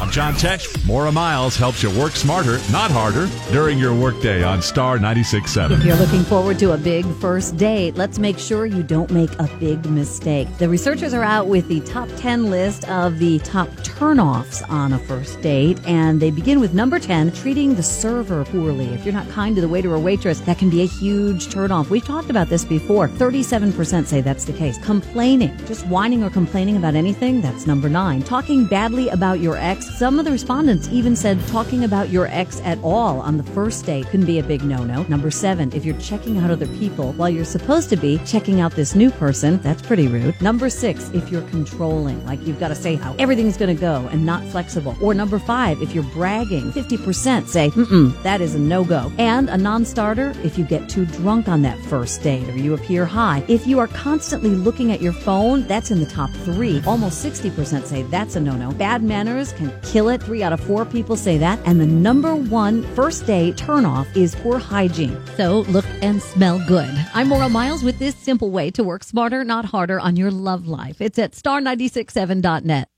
I'm John Tesh. Maura Miles helps you work smarter, not harder, during your workday on Star 96.7. If you're looking forward to a big first date, let's make sure you don't make a big mistake. The researchers are out with the top 10 list of the top turnoffs on a first date, and they begin with number 10, treating the server poorly. If you're not kind to the waiter or waitress, that can be a huge turnoff. We've talked about this before. 37% say that's the case. Complaining, just whining or complaining about anything, that's number 9. Talking badly about your ex, some of the respondents even said talking about your ex at all on the first date can be a big no no. Number seven, if you're checking out other people while you're supposed to be checking out this new person, that's pretty rude. Number six, if you're controlling, like you've got to say how everything's going to go and not flexible. Or number five, if you're bragging, 50% say, mm that is a no go. And a non starter, if you get too drunk on that first date or you appear high. If you are constantly looking at your phone, that's in the top three. Almost 60% say that's a no no. Bad manners can kill it. Three out of four people say that. And the number one first day turnoff is poor hygiene. So look and smell good. I'm Maura Miles with this simple way to work smarter, not harder on your love life. It's at star967.net.